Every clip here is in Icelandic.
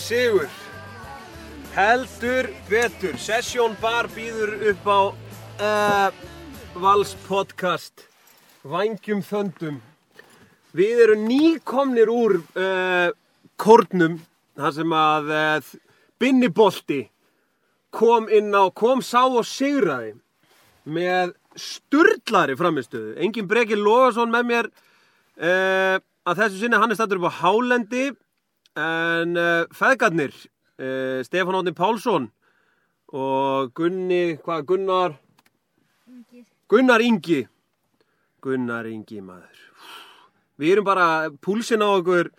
Gekkjaður sigur. Heldur betur. Session Bar býður upp á uh, Vals podcast. Vangjum þöndum. Við erum nýkomnir úr uh, kórnum. þar sem að uh, Binni Bolti kom inn á, kom sá og sigraði með sturlari framistöðu. Engin Breki Lóðarsson með mér uh, að þessu sinni hann er stættur upp á Hálendi en uh, feðgarnir uh, Stefán Átni Pálsson og Gunni, hvað Gunnar? Gunnar Ingi. Gunnar Ingi maður. Við erum bara púlsinn á okkur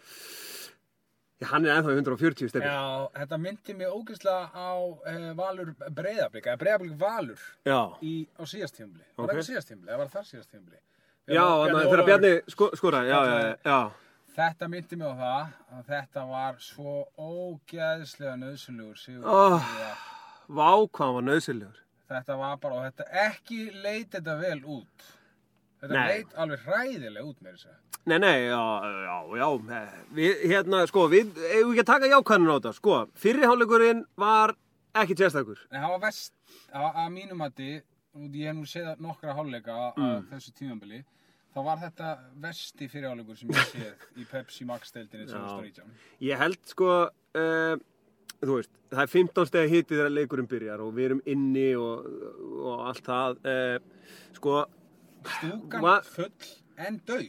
Já, hann er ennþá 140 stefnir. Já, þetta myndi mig ógeðslega á uh, Valur Breiðablík, eða Breiðablík Valur Já. í, á síðast tímli. Var Ok. það síðast tímli, eða var það síðast tímli? Já, þannig að þegar Bjarni sko, skoraði, já, já, já, já. Þetta myndi mig á það að þetta var svo ógeðslega nöðsynlegur sigur. Oh. Vá, hvað var nöðsynlegur. Þetta var bara, og þetta ekki leit þetta vel út. Þetta Nei. leit alveg hræðilega út með þessu. Nei, nei, já, já, já, við, hérna, sko, við, eigum við ekki að taka jákvæðinu á þetta, sko, fyrriháleikurinn var ekki tjestakur. En það var vest, að, mínum að ég hef nú séð nokkra hálfleika á Mm. þessu tímambili, þá var þetta vesti fyrirháleikur sem ég séð í Pepsi Max deildinni 2019. Ég held, sko, uh, þú veist, það er 15 steg hitið þegar leikurinn byrjar og við erum inni og, og allt það, uh, sko, Stúkan full en dauð.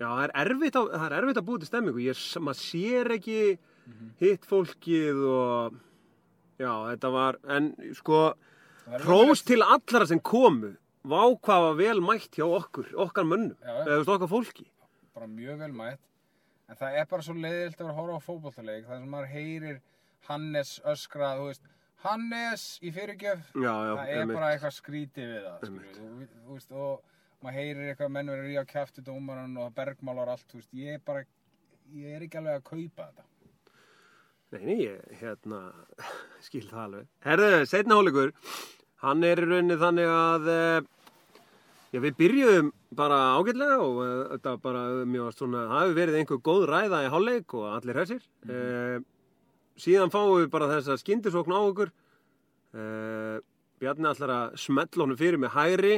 já, það er erfitt að, að búið til stemmingu, ég, maður sér ekki hitt fólkið og, já, þetta var, en, sko, Hrós til allra sem komu Vá hvað var vel mætt hjá okkur Okkar mönnum, eða okkar fólki. Bara mjög vel mætt. En það er bara svo leiðilt að vera að horfa á fótbolltaleik þar sem maður heyrir Hannes öskra, þú veist Hannes í fyrirgjöf. Já, já, það er bara eitthvað skrítið við það skilur, þú, veist, og maður heyrir eitthvað menn verið að ríða kæfti dómaran og bergmálar allt, þú veist, ég er bara ég er ekki alveg að kaupa þetta. Nei, ég, hérna Skil það alveg. Herðu, setna hálfleikur. Hann er í rauninni þannig að eh, Já, við byrjuðum bara ágætlega og uh, þetta bara, mjög svona, það hefur verið einhver góð ræða í hálfleik og allir hressir. Mm síðan fáum við bara þessa skyndisókn á okkur. Uh, Bjarni ætlar að smetla honum fyrir með hægri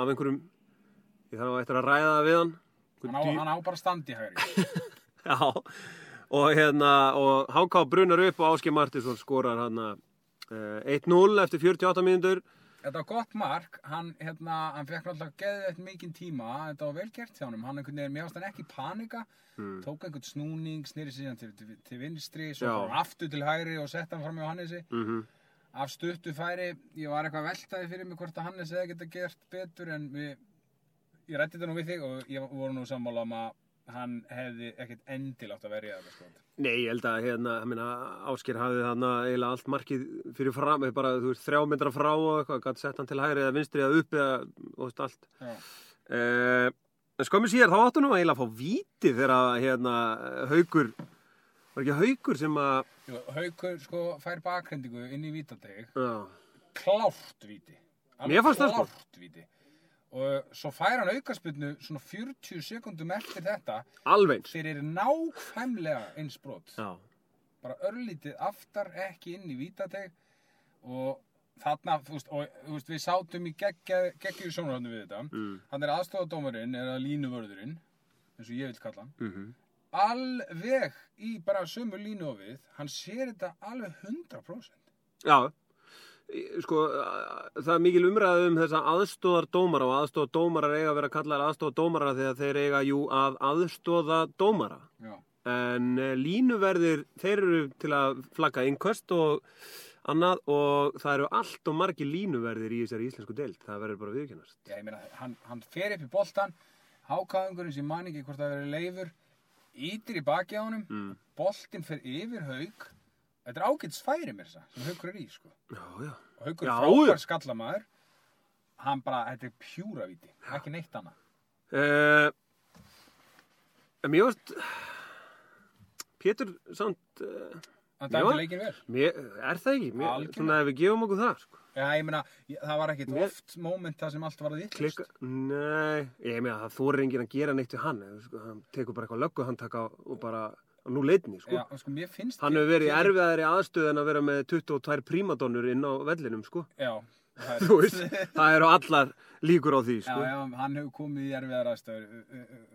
af einhverjum, ég þarf að eftir að ræða það við hann. hann á, hann á bara standi hægri Já, og hérna, og Háká brunar upp og Áskei Martinsson skorar hann uh, 1-0 eftir 48 mínútur. Þetta var gott mark, hann, hérna, hann fekk náttúrulega geðið eitt mikinn tíma, þetta var vel gert hjá honum, hann einhvern veginn, mér varst hann ekki panika, tók einhvern snúning, snýri síðan til, til, til vinstri, svo fór hann aftur til hægri og sett hann fram hjá Hannesi, Mm af stuttu færi, ég var eitthvað veltaði fyrir mig hvort að Hannes hefði geta gert betur en við, ég rætti þetta nú við þig og ég voru nú sammála um að hann hefði ekkert endilátt að verja þetta skot. Nei, ég held að hérna, meina, Ásker hafði þarna eiginlega allt markið fyrir fram, bara, þú veist, þrjá metra frá og eitthvað, gæti sett hann til hægri eða vinstri eða upp eða, þú veist, allt. Uh, en skömmu síðar, þá áttu nú eiginlega að fá víti þegar, að, hérna, haukur, var ekki haukur sem að, Jú, Haukur sko fær bakhendingu inn í vítateg, já, klárt víti Mér fannst það, sko. Og svo fær hann aukaspilnu svona 40 sekundum eftir þetta alveg þeir eru nákvæmlega eins brot. Já, bara örlítið aftar ekki inn í vítateg. Og þarna, þú veist, og, þú veist við sátum í geggjur sjónarhóðinu við þetta. Mm, hann er aðstofadómarinn, er að línuvörðurinn eins og ég vil kalla hann. Mm alveg í bara sömu línu og við. Hann sér þetta alveg 100% já, sko, það er mikil umræðu um þessa aðstóðar dómara og aðstóðar dómarar eiga að vera kallar aðstóðar dómara þegar þeir eiga jú að aðstóða dómara. já, En uh, línuverðir, þeir eru til að flagga innköst og annað og það eru allt og margir línuverðir í þessari íslensku deild. Það verður bara viðkennast. Já, ég meina, hann, hann fer upp í boltan, hákaðungurinn sem man ekki hvort það verið leifur, ítir í baki á honum, Mm. boltinn fer yfir haug, þetta er ágætt sfæri mér þess sem haugur er í, sko. Já, já. Og haugur Já, er frábær já. skallamæður, hann bara, þetta er pjúra viti, ekki neitt annað. Uh, mér varst, Pétur, samt, uh, Hann Já. dæmdi leikin vel. mér, er það ekki? Mér, svona ef við gefum okkur það, sko. Já, ég meina, það var ekkit Mér- oft moment það sem allt var að vittlust. Nei, ég meina það þorir enginn að gera neitt við hann, eða, sko, hann tekur bara eitthvað lögguhandtaka og bara, nú leitni, sko. Já, sko, Hann hefur verið í erfiðari aðstöð en að vera með 22 prímadonnur inn á vellinum, sko. Já, það er- veist, það eru allar líkur á því, sko. já, hann hefur komið í aðstöður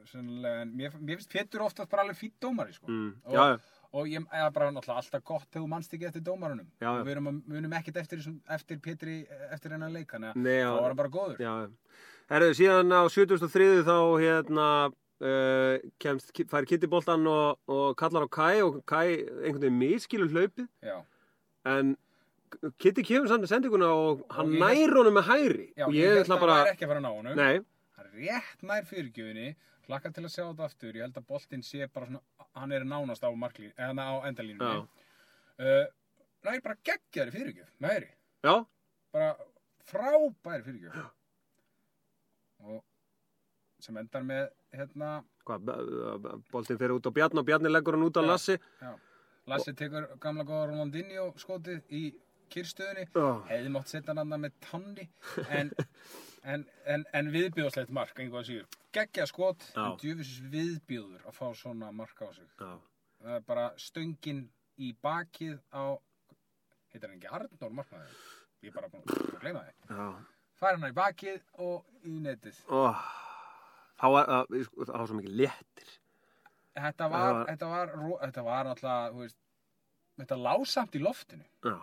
Sannlega, en mér, mér finnst Pétur oftast bara alveg fýtt dómari sko. Mm, og, og ég er bara alltaf gott þegar mannst ekki eftir dómarunum og við munum ekkert eftir, eftir Pétri eftir hennar leik þannig að Nei, já. þá var hann bara góður herðu, síðan á 73. þá hérna uh, kemst, fær Kitty-boltan og, og kallar á Kai og Kai einhvern veginn miskilur hlaupið. Já, en Kitty kemur samt með sendinguna og hann ég nær honum með hægri. Já og ég, ætla bara hann væri ekki að fara að ná honum. Nei, er rétt nær fyrirgjöfinni hlakka til að sjá þetta aftur. Ég held að boltinn sé bara svona hann er nánast á marklín, eða á endalínu uh, nær bara geggjaðri fyrirgjöf með hægri. Já, bara frábær fyrirgjöf. Og sem endar með hérna, hvað, boltinn fer út á Bjarni og Bjarni leggur hann út á Já. Lassi já, Lassi tekur gamla góða Ronaldinho skotið í kyrstöðinni Já, hefði mátt setja hann annað með tanni en, en, en, en viðbjóðslegt mark einhvað að síður, geggja skot en djöfis viðbjóður að fá svona mark á sig. Já, það er bara stöngin í bakið á heitir hann ekki Arnór markmaður? Ég er bara búin að gleyma það já. Fær hann í bakið og í netið. Ó, þá var það sko, það var svo mikið léttir þetta var, þetta var, þetta var þú veist, þetta lásamt í loftinu. Já,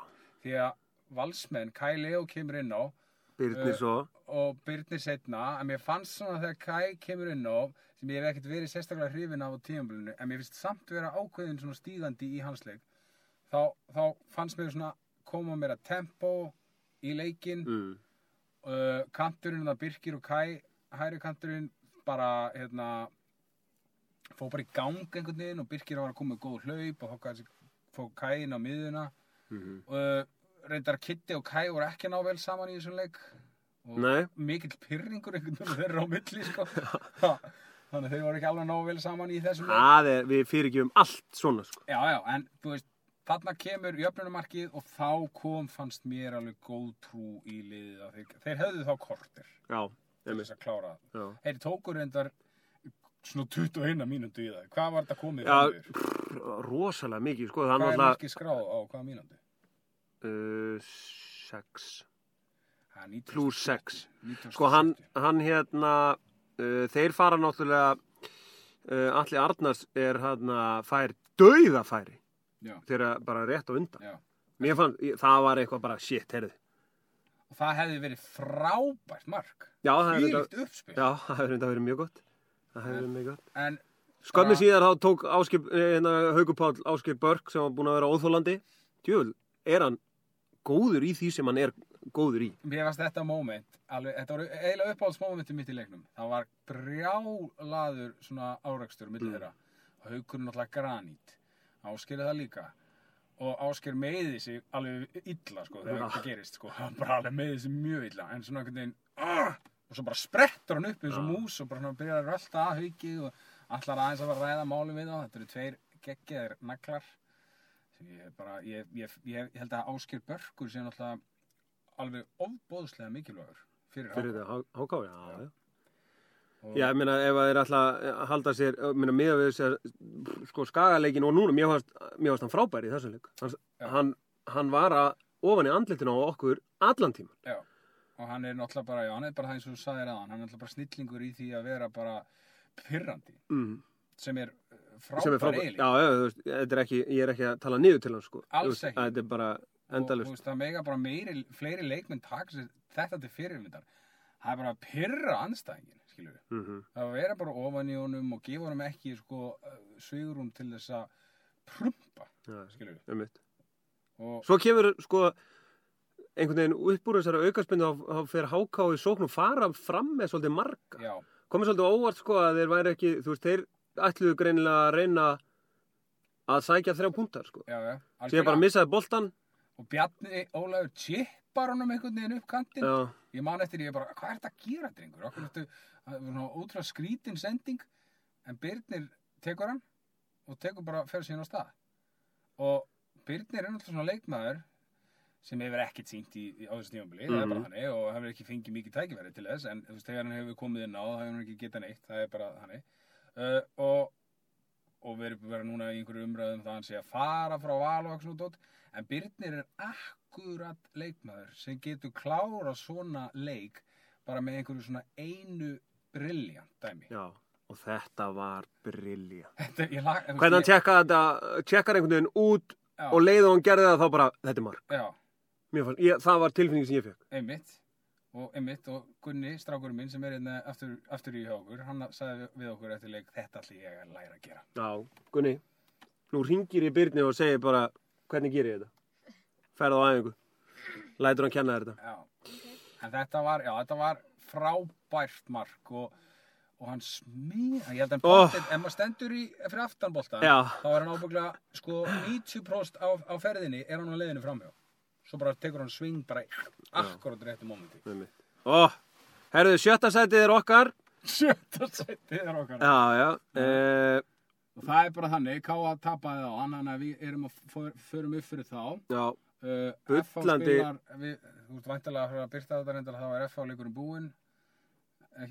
Því að valsmenn, Kai Leo kemur inn á Byrnir Uh, svo og Byrnir setna, en mér fannst svona þegar Kai kemur inn á, sem ég hef ekkert verið sérstaklega hrifin af á tímabilinu, en mér finnst samt vera ákveðin svona stígandi í hans leik, þá, þá fannst mér svona koma meira tempo í leikinn, mm. uh, kanturinn það Birkir og Kai, hæri kanturinn bara, hérna, fór bara í gang einhvern veginn og Birkir var að koma með góð hlaup og Kai inn á miðuna Mm uh, reyndar Kitty og Kai voru ekki ná vel saman í þessum leik. Og Nei. mikill pyrringur einhvern veginn þeirra á milli sko. Þannig að þeir voru ekki alveg ná vel saman í þessum leik. Það er, við fyrirgjöfum allt svona sko. já, já, en þú veist þarna kemur jöfnumarkið og þá kom fannst mér alveg góð trú í liðið þeir, þeir höfðu þá kortir. Já, til þess að klára það. Þeir tókur reyndar svona 21 mínútu í það. Hvað var þetta komið Já, pff, rosalega mikið sko, hvað er markið skráð á hvaða uh, er 90. Plús sex. 90. Sko hann, hann hérna uh, þeir fara náttúrulega uh, Alli Arnars er hérna fær dauðafæri þegar bara rétt á undan. Fann, það var eitthvað bara shit, heyrðu og það hefði verið frábært mark. Hefði fílikt uppspil. Já, það reynda verið mjög gott. Gott. Bara- síðar þá tók Páll Áskip Börk sem var búin að vera óþólandi Djöful, er hann góður í því sem hann er góður í? Mér varst þetta alveg, þetta var eiginlega uppáhaldsmomentum mitt í leiknum. Það var brjálaður svona árakstur millir Mm. þeirra. Haukurinn náttúrulega granít. Áskilja það líka og áskil meiði sig alveg illa sko þegar þetta gerist sko. Hann bara alveg meiði sig mjög illa en svona einhvern veginn uh, og svo bara sprettur hann upp eins og mús og bara svona byrjar að rölda að hauki og allar aðeins að fara að ræða máli við þá. Þetta eru tveir geggjaðir naglar sem ég bara ég, ég, ég, held að Áskir Börkur sé náttúrulega alveg ofbóðslega mikilvægur fyrir, fyrir fyrir þetta háká, já, ég meina, ef að þeir ætla að halda sér, ég meina, miða við að, sko, skagaleikin og núna, mér fannst, hann frábær í þessum leik. Hann, hann, hann var að ofan í andlitinu á okkur allan tíman. já, og hann er náttúrulega bara, já, hann er bara það eins og þú sagðir aðan hann er náttúrulega bara snillingur í því að vera bara pyrrandi Mm. sem er uh, Sem er frábær eiginlega Já, já, þú veist, þetta er ekki, ég er ekki að tala niður til hann, sko. Alls veist, ekki. Þetta er bara og þú endalust. veist, það mega bara meiri, fleiri leikmenn sér þetta til fyrirmyndar það er bara að pyrra anstæðingin skilur við Mm -hmm. að vera bara ofan í honum og gefa honum ekki sko, svigurum til þess að prumpa, Já, skilur við Svo kemur, sko, einhvern veginn upp úr þessari aukarspindu þá, fer háká í sókn og fara fram með svolítið marga. já, komið svolítið óvart sko að þeir væri ekki, þú veist, þeir ætluðu greinilega að reyna að sækja þrjá púntar sko. já, já Síðan bara missaði boltan. og Bjarni Ólafur chippar honum einhvern veginn upp kantinn. Já, ég man eftir ég bara, hvað er þetta að gera drengur? Okkur ertu, það svona ótrúlega skrítin sending. En Birnir tekur hann og tekur bara fyrir síðan á stað. Og Birnir er náttúrulega svona leikmaður sem hefur ekkert sínt í, í á þessu tímabili, það bara Mhm. þannig og hefur ekki fengið mikið tækifæri til þess. En þú veist, þegar hann hefur komið inn á, það hefur hann ekki getað neitt. Það er bara þannig. Uh, og, erum vera núna í einhverju umræðum það að hann sé að fara frá val og svona dót en Birnir er akkurat leikmaður sem getur klára svona leik bara með einhverju svona einu briljant dæmi Já, og þetta var brillja. Þetta, ég lag, þú veist, Hvernig hann tjekkar þetta, tjekkar einhvern veginn út Já. og leið og hann gerði það þá bara, þetta er Fannst, ég, það var tilfinning sem ég fekk. einmitt og einmitt og Gunni, strákurinn minn sem er hérna aftur, aftur í okkur hann sagði við okkur eftir leik þetta ætli ég að læra að gera Já, Gunni, nú ringir ég Byrni og segir bara, hvernig gerir ég þetta? Ferð á æfingu. Lætur hann kenna þetta. Já, en þetta var, já, þetta var frábært mark og, og hann smið, ég held að hann Oh. ef maður stendur í fyrir aftanbolta, Já. þá er hann ábygglega, sko, 90% á, á ferðinni er hann á leiðinu framhjá. Svo bara tekur hann sving bara í akkurat réttu mómenti. Ó, herruðu, sjötta sætið er okkar. Sjötta sætið er okkar. Já, já. Uh, Og það er bara þannig, K.A. tapaði á hann, þannig að við erum að förum upp fyrir þá. já, Uh, Bullandi- við, þú ert væntalega að fara að byrta þetta reyndar, þá er FH leikurinn búinn.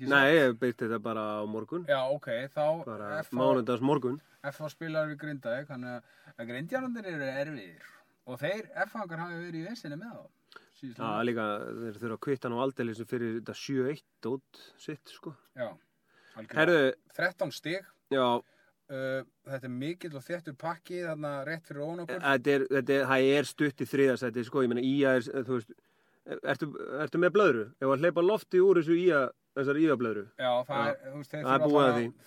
Nei, ég byrti þetta bara á morgun. Já, ok, þá Bara FH, mánudags morgun. FH spilar við Grindavík, þannig að- Grindjánandir eru erfiðir og þeir FH-angar hafi verið í vesinni með þá. Já, mánuði. líka, þeir þurfa að kvitta nú aldeilis fyrir þetta 7-1 dót sitt, sko. Já. Herruðu, 13 stig, uh, þetta er mikill og þéttur pakki þarna rétt fyrir ofan okkur. er, er, það er stutt í þriðasæti, sko, ég meina Ía er, þú veist, ertu, ertu með blöðru? Ef að hleypa lofti úr þessu Ía, þessar Ía blöðru? Já, það er, þú veist, Það er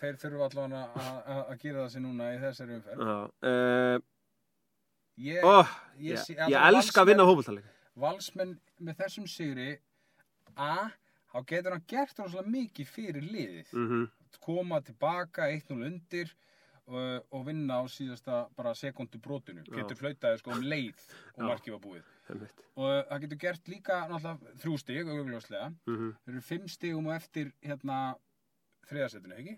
þeir þurfa allavega að- að að gera það sér núna í þessari umferð. Já, uh, Ég, ó, ég ég, sé- ég elska að vinna Valsmenn- hópultalega. Valsmenn með þessum sigri A, þá getur hann gert rosalega mikið fyrir liðið. Mm Koma tilbaka 1-0 undir og, og vinna á síðasta bara sekundu brotinu. Getur flautaði sko um leið og markið var búið. Og það getur gert líka náttúrulega þrjú stig, augljóslega. Mhm. Þeir eru fimm stigum og eftir hérna þriðasettinu, ekki?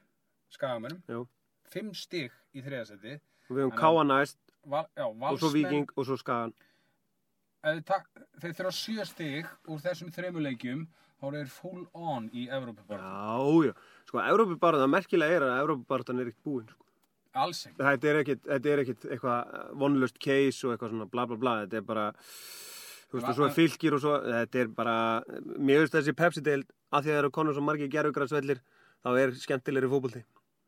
Skagamennum. Fimm stig í þriðasetti. Og við höfum Þannig- Káa næst Val, já, og svo valsmenn, Víking og svo Skagan. tak, þeir þurfa sjö stig úr þessum þremuleikjum, þá eru þeir full on í Evrópubarn. Já, já. Sko, Evrópubarðan, það merkilega er að Evrópubarðan er ekkert búinn, sko. Alls er ekkert, þetta er ekkert eitthvað vonlust case og eitthvað svona bla bla bla. Þetta er bara, þú veist, og svo er fylgir og svo, þetta er bara, mér veist þessi Pepsi-deild, að því að það eru konur svo margir gerfugransvellir, þá er skemmtilegri fótbolti.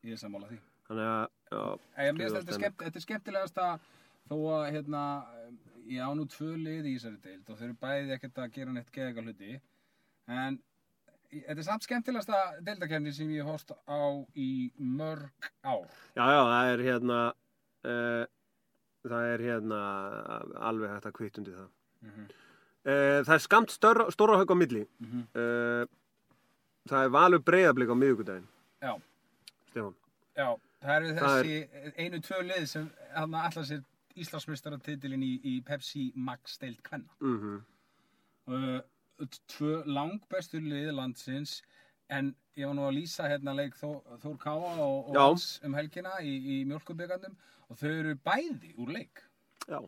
Ég er sammála því. Þannig að, já, mér finnst þetta, þetta skemmtilegast að þó að hérna, ég á nú tvö lið í þessari deild og þau eru bæði ekkert að gera neitt geðega hluti. En þetta er samt skemmtilegasta deildakefni sem ég hóst á í mörg ár. já, já, það er hérna, uh, það er hérna alveg hægt að kvittundi það. Mm Uh, það er skamt stóra, högg á milli. -hmm. Uh, það er valur breyðablík á miðugudaginn, Já, Stefán. já, það eru Það þessi einu tvö lið sem allar sér Íslandsmeistaratitilin í, í Pepsi Max deild kvenna. Mm uh, tvö langbestu liði landsins en ég var nú að lýsa hérna leik Þó, Þór Káa og, og um helgina í, í mjölkubyggandum og þau eru bæði úr leik. Já,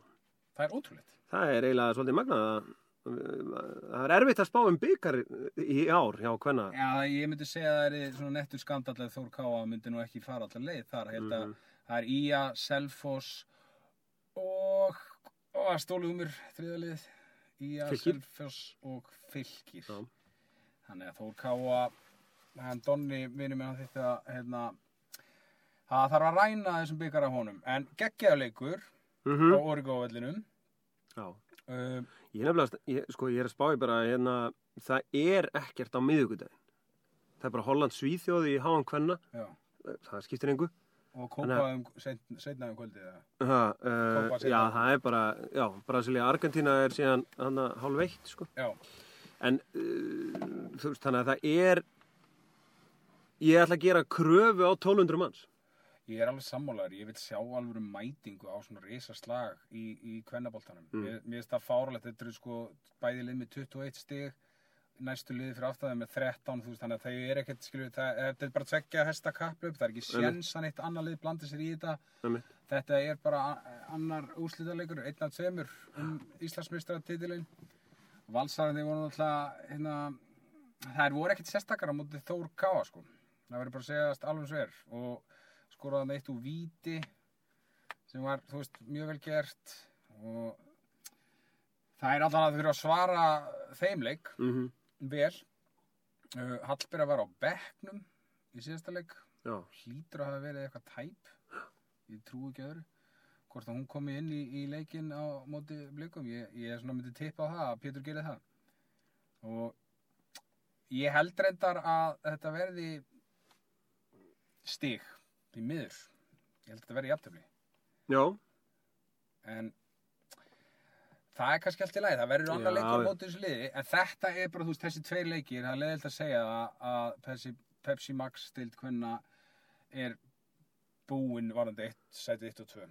það er ótrúlegt. Það er eiginlega svolítið magnað að það er erfitt að spá um byggar í ár hjá hvenna. Já, ég myndi segja að það er svona nettur skandall að Þór Káa myndi nú ekki fara allar leið þar held að Mhm. það er Ía, Selfoss og, og stóluðum mér þriðalið Ía. Selfoss og Fylkir Já. þannig að Þór Káa hann Donni vinur mér hann þetta hérna það þarf að ræna þessum byggar af honum en geggjaðleikur Mm á Origo-vellinum Já. Uh, Ég ég, sko, ég er að spá í bara hérna, það er ekkert á miðugudaginn. Það er bara Holland Svíþjóði í háan hvenna, það skiptir engu. og setna um kvöldið eða? Ha, uh, Kópa seinna. já, það er bara, já, Brasilia Argentina er síðan hann að hálf eitt, sko. En uh, þú veist, þannig að það er, ég ætla að gera kröfu á 1200 manns. Ég er alveg sammálaður, ég vil sjá alveg mætingu á svona risa slag í, í kvennaboltanum. Mm. Mér, mér finnst það fáralegt, þetta eru sko bæði lið með 21 stig, næstu liði fyrir aftæði með 13, þú veist, þannig að það er ekkert, skilju, það, þetta er bara tveggja hesta kapplöp, það er ekki séns að neitt annar lið blandi sér í þetta. Einmitt. Þetta er bara annar úrslitaleikur, einn af tveimur um Íslandsmeistaratitilin. Valsarandi voru náttúrulega, hérna, þær voru ekkert sérstakar á móti Þór Káa, sko. Það verður bara að segjast alveg sver og skoraði hann eitt úr víti sem var, þú veist, mjög vel gert. Og það er alltaf að þurfa að svara þeim leik mm vel. Uh, Hallbera var á bekknum í síðasta leik. Hlýtur að hafa verið eitthvað tæp ég trú ekki öðru. Hvort að hún komi inn í, í leikin á móti blikum, ég, ég er svona myndi tippa á það að Pétur gerir það. Og ég held reyndar að þetta verði stig í miður ég held að þetta verði jafntöfli já, en það er kannski allt í lagi, það verður annar Já. leikur á móti þessu liði, en þetta er bara, þú veist, þessi tveir leikir, það er leiðilt að segja að, að Pepsi, Pepsi Max stild hvenna er búinn varandi 1, sæti 1 og 2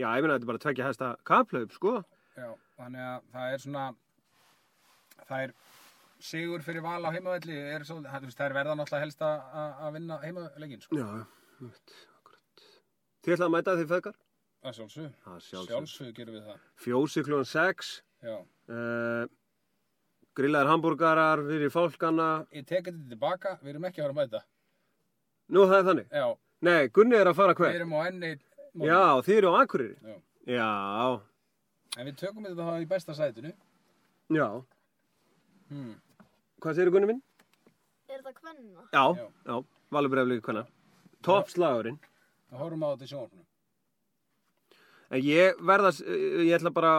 já, ég meina þetta er bara að tvekja hæsta kaplaup, sko. Já, þannig að það er svona það er sigur fyrir val á heimavelli það, er verða náttúrulega helst að, að- að vinna heimaleikin sko. Já, akkurat. Þið ætlaði að mæta því feðgar? að sjálfsög, sjálfsög. sjálfsög gerum við það Fjósi klúan 6, Já, uh, grillaðar hambúrgarar fyrir fólkana. ég tek þetta tilbaka, við erum ekki að fara að mæta Nú, það er þannig. Já, Nei, Gunni er að fara við hver? erum á enni Já, þið eru á Akureyri. Já. Já, En við tökum þetta þá í besta sætinu. já. Hmm. Hvað segir Gunni minn? Er það kvenna? Já, Já. já, Valur Breiflík hvenna. Topp slagurinn. Þá horfum á þetta í sjónvarpinu. En ég verða, ég ætla bara,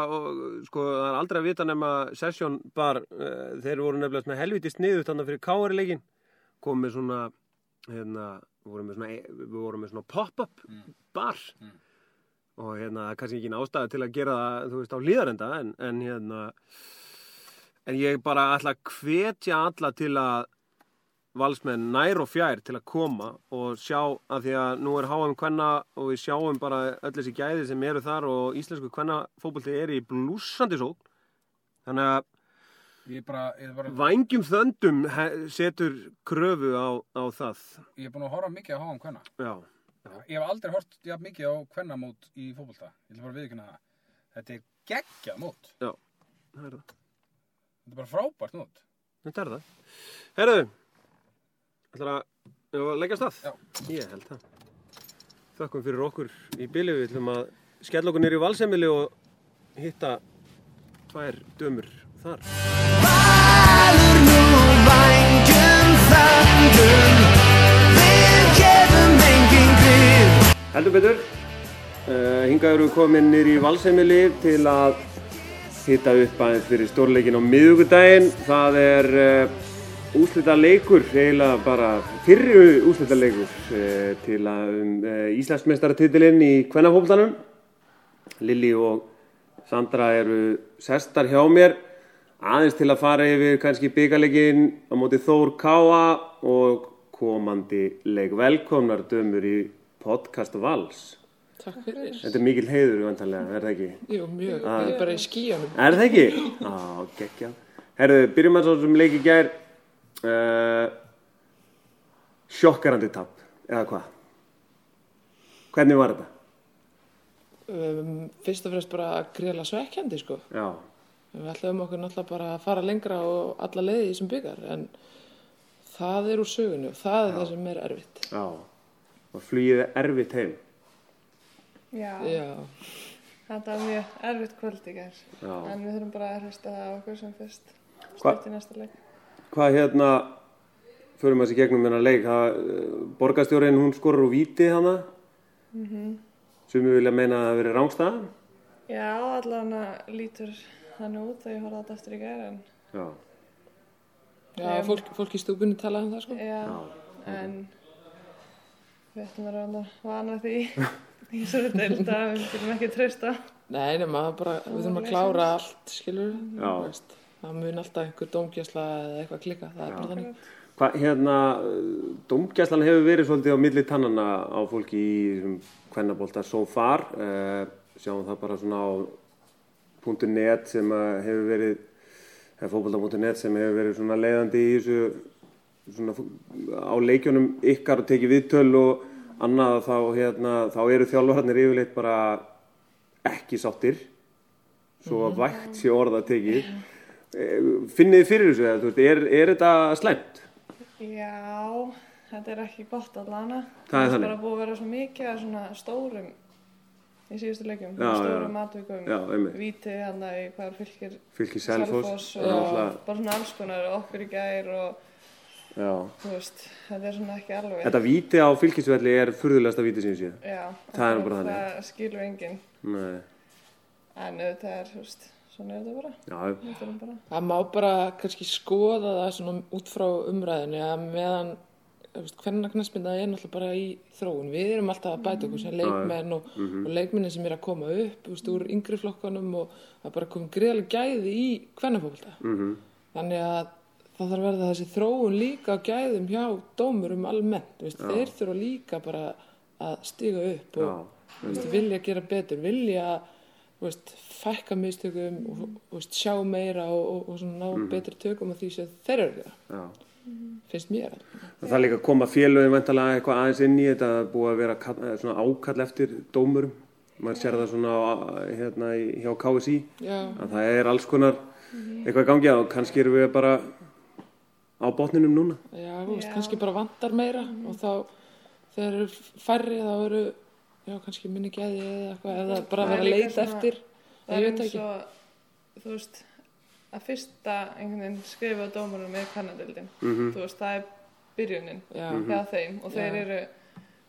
sko, það er aldrei að vita nema Session bar, uh, þeir voru nefnilega svona helviti sniðut þannig fyrir káarileikin, kom með svona, hérna, voru með svona, við vorum með svona pop-up Mm. bar Mm. og hérna, það kannski ekki ástæða til að gera það, þú veist, á líðarenda, en, en hérna, en ég bara ætla að hvetja alla til að valsmenn nær og fjær til að koma og sjá að því að nú er HM kvenna og við sjáum bara öll þessi gæði sem eru þar og íslensku kvenna fótbolti er í blúsandi sók þannig að bara, bara, vangjum þöndum setur kröfu á, á það ég er búin að horfa mikið á háum hvenna. Ég hef aldrei hort mikið á hvennamót í fótbolta. Ég ætla bara viðkynna það. Þetta er geggjað mót. já, það er það Þetta er bara frábært mót. þetta er það herðu ætlar að, ef að leggja stað Já. ég held það þökkum fyrir okkur í bili við ætlum að skella okkur nýri í valsemili og hitta tvær dömur þar Valur nú vængjum þöndum Við gefum engin grið Heldur betur. Uh, hingað eru við komin nýr í valsemili til að hitta upp aðeins fyrir stórleikin á miðugudaginn. Það er uh, úslita leikur, eiginlega bara fyrri úslita leikur uh, til að um uh, Íslandsmeistaratitilinn í kvennafólklanum. Lilli og Sandra eru sestar hjá mér aðeins til að fara yfir kannski byggalegin á móti Þór Káa og komandi leik velkomnar dömur í podcast Vals. Takk fyrir. Þetta er mikil heiður vantanlega, er það ekki? Jú, mjög. Ég er bara í skíjanum. Er það ekki? Á, geggjað. Herðu, byrjum að svo sem leik í gær. Uh, sjokkarandi tap, eða hvað? Hvernig var þetta? Um, fyrst og fremst bara greiðlega svekkjandi, sko. Já, Við ætlum okkur náttúrulega bara að fara lengra og alla leiði í sem byggar, en það er úr sögunni og það er það sem er erfitt. já. Og flugið er erfitt heim. Já, Já, þetta var mjög erfitt kvöld í. Já. En við þurfum bara að hrista það okkur sem fyrst. Stutt í næsta leik. Hvað hérna, förum að þessi gegnum hennar leik, það, borgarstjórin hún skorur úr víti hana. Mm -hmm. Sumi vilja meina að það hafi verið rángstæða. Já, allavega lítur þannig út að ég horfði þetta eftir í gær. En, Já, já fólk, fólk í stúbunni talaði um það, sko. já, en við ættum að vera vana því í þessu deild að við getum ekki treysta. Nei, nema bara, við þurfum að klára allt, skilur. Já. Það mun alltaf einhver dómgjæsla eða eitthvað klika, það er bara þannig. Hvað, hérna, domgæslan hefur verið svolítið á milli tannana á fólki í hvernabólta so far. Uh, sjáum það bara svona á .net sem hefur verið, eða fótbolta.net sem hefur verið svona leiðandi í þessu, svona á leikjunum ykkar og tekið viðtöl og annað þá, hérna, þá eru þjálfarnir yfirleitt bara ekki sáttir, svo að vægt sé orða tekið. Eh, Finnið þið fyrir þessu, eða, þú veist, er, er þetta slæmt? Já, þetta er ekki gott allana. Það er er þannig. bara búið að vera svo mikið af svona stórum í síðustu leikjum, Já, stórum einmitt. víti hann í hvað er fylgir Fylki Selfoss. og náttúrulega- bara svona alls konar og okkur í gær og Já. þú veist, þetta er svona ekki alveg. Þetta víti á fylkisvelli er furðulegasta víti sem ég séð. Já, Það er þannig. Það skilur enginn, Nei. en auðvitað er, þú veist, svona er þetta bara. Já, bara. Það má bara kannski skoða það svona út frá umræðinu að meðan hvernig knæspinda er náttúrulega bara í þróun. Við erum alltaf að bæta okkur sem leikmenn og, og leikmennin sem er að koma upp veist, úr yngri flokkanum og það er bara komið greiðlega gæði í hvernafólta. mhm, Þannig að það þarf að verða þessi þróun líka á gæðum hjá dómurum almennt. Veist, þeir þurfa líka bara að stiga upp og veist, vilja gera betur, vilja veist, fækka mistökum og þú veist, sjá meira og, og, og ná betri tökum á því sem þeir eru að gera, já. finnst mér. Það er líka að koma vantalega eitthvað aðeins inn í þetta að búið að vera eh, svona ákall eftir dómurum. Maður sér það svona á, hérna, í- hjá KSI Já, að það er alls konar eitthvað í gangi og kannski erum við bara á botninum núna. já, veist, kannski bara vantar meira og þá þegar eru færri þá eru já, kannski minni gæði eða eitthvað eða bara er vera að leita svona- eftir Það er eins og, þú veist, að fyrsta einhvern veginn skrifa dómarum með kannadildin. Mhm. Þú veist, það er byrjunin Já. hjá þeim og þeir Já. eru,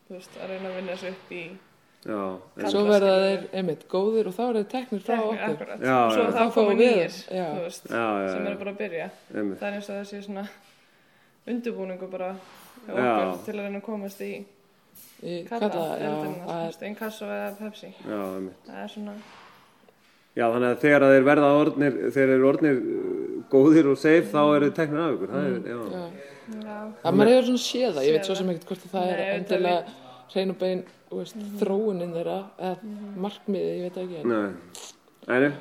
þú veist, að reyna að vinna þessu upp í Já, en, Svo verða þeir, einmitt, góðir og þá eru þeir teknir frá okkur. Já, og svo já. þá fáum við- nýjir, þú veist, já, já, sem eru bara að byrja. einmitt. Það er eins og þessi svona undirbúningu bara til að reyna að komast Í kalla, það er, veist, Inkasso eða Pepsi. Já. Það er svona, Já, þannig að þegar þeir verða orðnir, þeir eru orðnir uh, góðir og safe, þá eru þeir teknir af ykkur. Það er, já. já. já, að maður hefur svona séð það, ég veit svo það. sem ekkert hvort að það er endilega hrein og bein veist, þróunin þeirra eða markmiðið, ég veit það ekki en. Það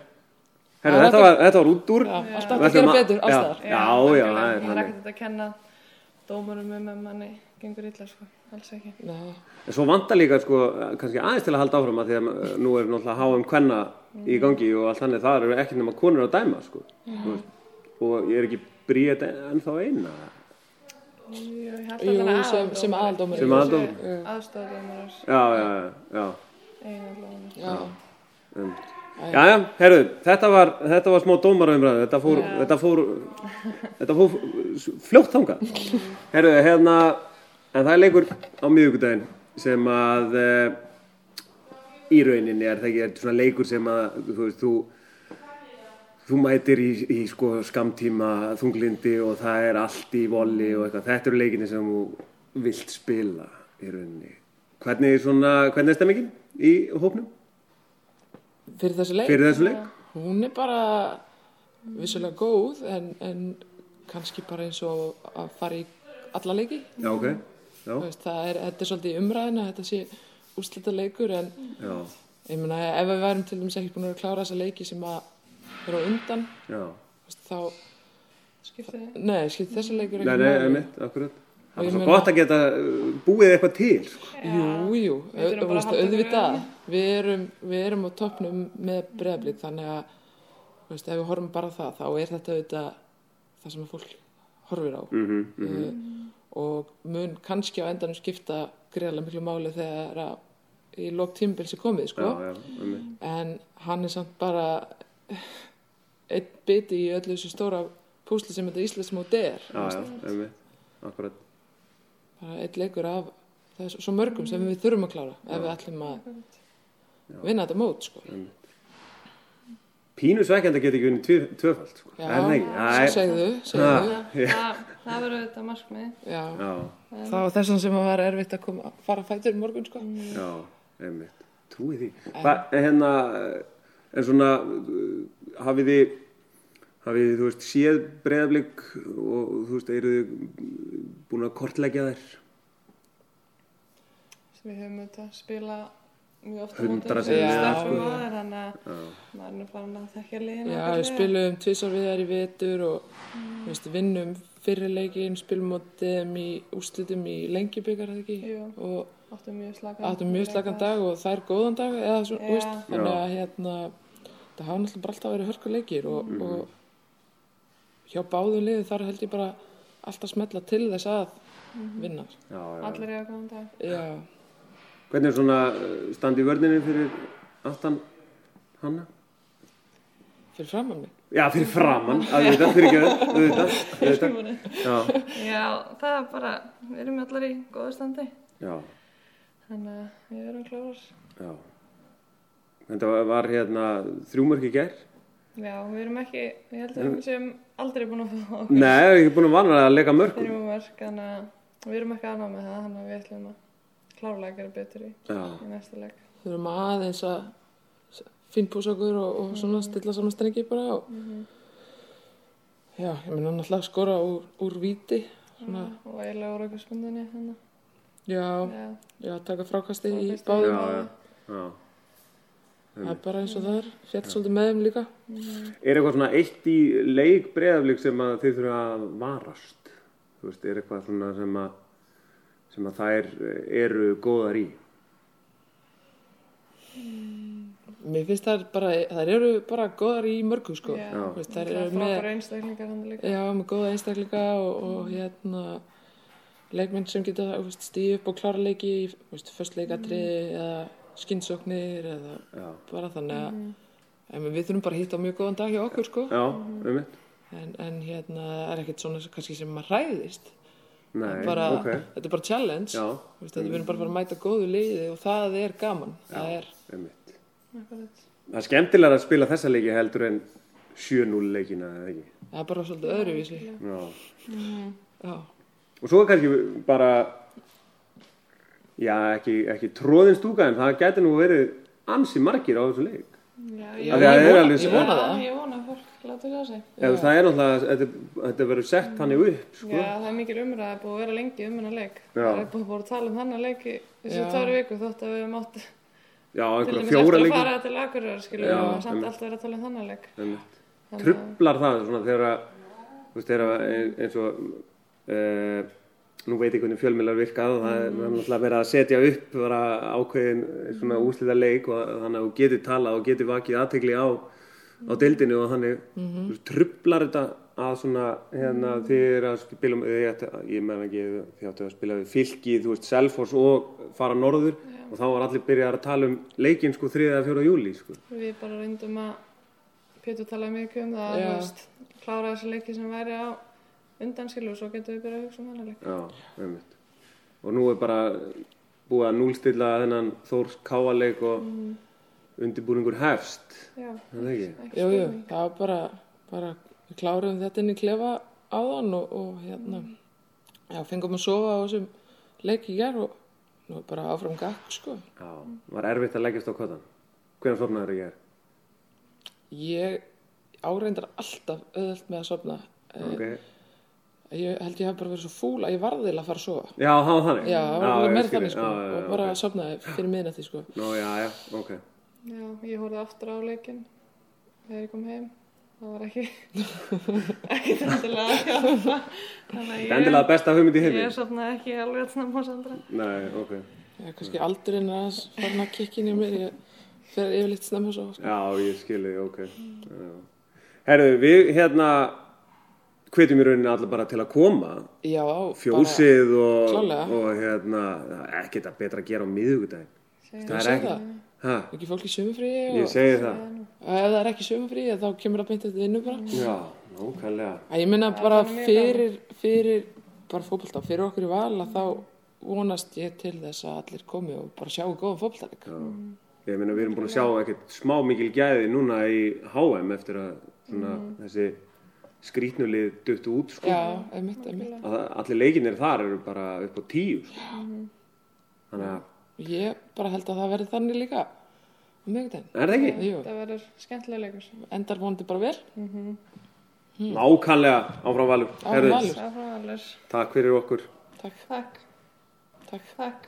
Herra, er þetta var, þetta var út úr. já, alltaf að gera betur já, allstaðar Já, já, það er Það er ekkert að kenna dómurum um að manni gengur illa, sko, alls ekki. Nei, En svo vantar líka, sko, kannski aðeins til að halda áfram að því að uh, nú er náttúrulega HM kvenna í gangi og allt þannig, það eru ekki nema konur að dæma, sko. Veist. Og ég er ekki bríð ennþá eina. Jú, ég held að sem, sem aðaldómari Sem aðaldómari. Aðstofdómarar, Já, já, já, já. einu allavega. Já, Um. Já, já, herru, þetta var, þetta var smá dómaraumræðu, þetta fór, Já. þetta fór, þetta fór fljótt þangað. Herru, hérna, en það er leikur á miðvikudaginn sem að e, í rauninni er það ekki, er svona leikur sem að, þú veist, þú, þú mætir í, í sko skamtíma þunglindi og það er allt í voli og eitthvað, þetta eru leikinni sem þú vilt spila í rauninni. Hvernig er svona, hvernig er stemmingin í hópnum fyrir þessi leik fyrir þessu leik? hún er bara vissulega góð en, en kannski bara eins og að fara í alla leiki Já, ok. Já, veist, það er, þetta er svolítið umræðina þetta sé úslita leikur en já, ég meina ef við værum til dæmis ekki búin að klára þessa leiki sem að á undan veist, þá, Skiptið þið? nei, skipt þessi leikur Nei, ekki nei, máli. einmitt, akkurat. Það er svo gott að geta uh, búið eitthvað til. sko. Jú, jú, auðvitað við erum, við erum á toppnum með breyðablík þannig að veist, ef við horfum bara það þá er þetta auðvitað það sem fólk horfir á Mm -hmm, uh, og mun kannski á endanum skipta greiðlega miklu máli þegar að í lók tímbil sem komið sko. Já, já, einmitt. en hann er samt bara einn biti í öllu þessu stóra púsli sem þetta Íslandsmóti er Já, já, einmitt, akkurat. Bara einn leikur af það er svo- mörgum sem við þurfum að klára ef við ætlum að vinna þetta mót sko. Pínu svekkjandi að geta ekki tvö- tvöfald, sko. já, svo segðu, segðu já, Það, það verður þetta markmið. já. já, það var þess sem að var erfitt að koma, fara að fætur í morgun sko. já, einmitt. Trúið því. Hva, hérna, en svona, uh, hafið þið, hafið þið, þú veist, séð breyðablík og, þú veist, eru þið búin að kortleggja þær? Við höfum auðvitað spila mjög ofta Hundra já, stelpum sko. á þær, þannig að maður er nú farin að þekkja liðin já, við spilum tvisar við þær í vetur og þú veist, vinnum fyrirleikin, spilum þeim í úrslitum í lengjubikar og Áttum mjög slagan. áttum mjög slagan dag. og það er góðan dag eða svo, Já. þú veist, þannig að hérna það hafa náttúrulega bara alltaf verið hörkuleikir og, og hjá báðum liðum þar held ég bara alltaf smetla til þess að vinna. Já, já. Allir eiga góðan dag. Já, Hvernig er svona uh, standi í vörninni fyrir aftan hanna? fyrir framann mig. Já, fyrir framann, auðvitað, fyrir ekki auðvitað, auðvitað. Já, Já, það er bara, við erum allir í góðu standi. já, Þannig að við erum klárar. já. Þetta var- var hérna þrjúmörk í gær. Já, við erum ekki, ég held að við séum aldrei búin að fá okkur Nei, ég er ekki búin að vanna að leika mörkum. fyrir mörg, þannig að við erum ekki ánað með það, þannig að við ætlum að klárlega gera betur í, í næsta leik. Við erum aðeins að finnpúsa okkur og, og svona stilla saman strengi bara og já, ég meina náttúrulega skora úr, úr víti svona, Og eiginlega úr okkur spundinni, þannig já, já, já, taka frákasti í báðum já, já. já. Það er bara eins og það er, fjall svolítið með þeim líka. Er eitthvað svona eitt í leik breyðaflik sem að þið þurfa að varast? Þú veist, er eitthvað svona sem að, sem að þær eru góðar í? Mér finnst það bara, þær eru bara góðar í mörgu sko. Já. Veist, þær er eru með, já, með góða einstaklinga og, og hérna leikmenn sem geta stíð upp og klára leiki í þú veist, först leikatriði eða skinnsóknir eða Já, bara þannig að en við þurfum bara að hitta á mjög góðan dag hjá okkur sko. Já, um en, en hérna er ekkert svona kannski sem maður hræðist? Nei, bara, ok. þetta er bara challenge. Já, Þú veist, við erum bara að fara að mæta góðu liði og það er gaman. Það er, um. Það er skemmtilega að spila þessa leiki heldur en 7-0 leikina, eða ekki? það er bara svolítið öðruvísi. Já. já, Og svo kannski bara, já, ekki, ekki tróðin stúka en það gæti nú verið ansi margir á þessu leik. Já, að ég það er vona- ég vona það ég vona að fólk láta sjá sig. Það er náttúrulega, þetta, þetta verður sett þannig upp, sko. Já, það er mikil umræða búið að vera lengi um hennar leik. Já. Það er búið að tala um hennar leik í þessu tværi viku þótt að við höfum átt Já, til einhverja fjóra eftir að leiki. fara til Akureyrar, skilur og samt alltaf verið að tala um hennar leik. Að- Trublar það svona þegar að, þú veist, þegar að ein- eins og, uh, nú veit ég hvernig fjölmiðlar virkað og það er er náttúrulega verið að setja upp bara ákveðin svona úslita leik og þannig að þú getur talað og getur vakið aðtegli á, á deildinu og þannig mm -hmm. trublar þetta að svona hérna þið er að spila um- ég meðan ekki þið áttu að spila við fylki, þú veist, Selfoss og fara norður og þá var allir byrjað að tala um leikinn sko 3. eða 4. júli sko. Við bara reyndum að Pétur talaði mikið um það að Já. klára þessi leiki sem væri á undan skilur og svo getum við byrjað að hugsa um hennar leik. Já, einmitt. Og nú er bara búið að núlstilla þennan Þórs káaleik og undirbúningur hefst. Já, það ekki? ekki jú, jú, það var bara, bara við kláruðum þetta inn í klefa áðan og, og hérna já, fengum að sofa á þessum leik í gær og nú er bara áfram gakk sko Já, var erfitt að leggjast á kottan. Hvernig sofnaður í gær? ég áreindar alltaf auðvelt með að sofna Ok. Ég held ég hef bara verið svo fúl að ég varðilega að fara að sofa Já, það var þannig? já, það var skil þannig sko Já, já, og já, bara ok. sofnaði fyrir miðnætti sko Nú, já, já, ok. Já, ég horfði aftur á leikin þegar ég kom heim. Það var ekki, ekki endilega að hjálpa. Þannig að Það er endilega besta hugmynd í heimi. Ég sopnaði ekki alveg að snemma á Sandra. Nei, ok. er kannski aldurinn að farin að kikkin í mér ég fer yfirleitt snemma svo sko. Já, ég skilði, ok. Já. Herðu, við hérna hvetjum í rauninni allir bara til að koma. já, bara, Fjósið og, og hérna, ekkert að betra að gera á miðugudaginn. Segðu Það er ekki, það. hæ, ekki fólk í sumufrí ég segi það. og ef það er ekki sumufrí þá kemur það beint eftir vinnu bara Já, nákvæmlega. Ég minna bara er fyrir, fyrir bara fótbolta, fyrir okkur í val að þá vonast ég til þess að allir komi og bara sjáu góðan fótboltaleg. Ég meina, við erum búin að sjá ekkert smá mikil gæði núna í HM eftir að svona, þessi skrítnulið duttu út, sko. Já, einmitt, einmitt. Að allir leikinir þar eru bara upp á tíu, sko. Þannig að, Ég bara held að það verði þannig líka á miðgudaginn. er það ekki? Jú, Það verður skemmtilega leikur. endar vonandi bara vel. Nákvæmlega áfram valur. Áfram Herðu, Valur. Frá alveg. Takk fyrir okkur. Takk, Takk. takk. Takk.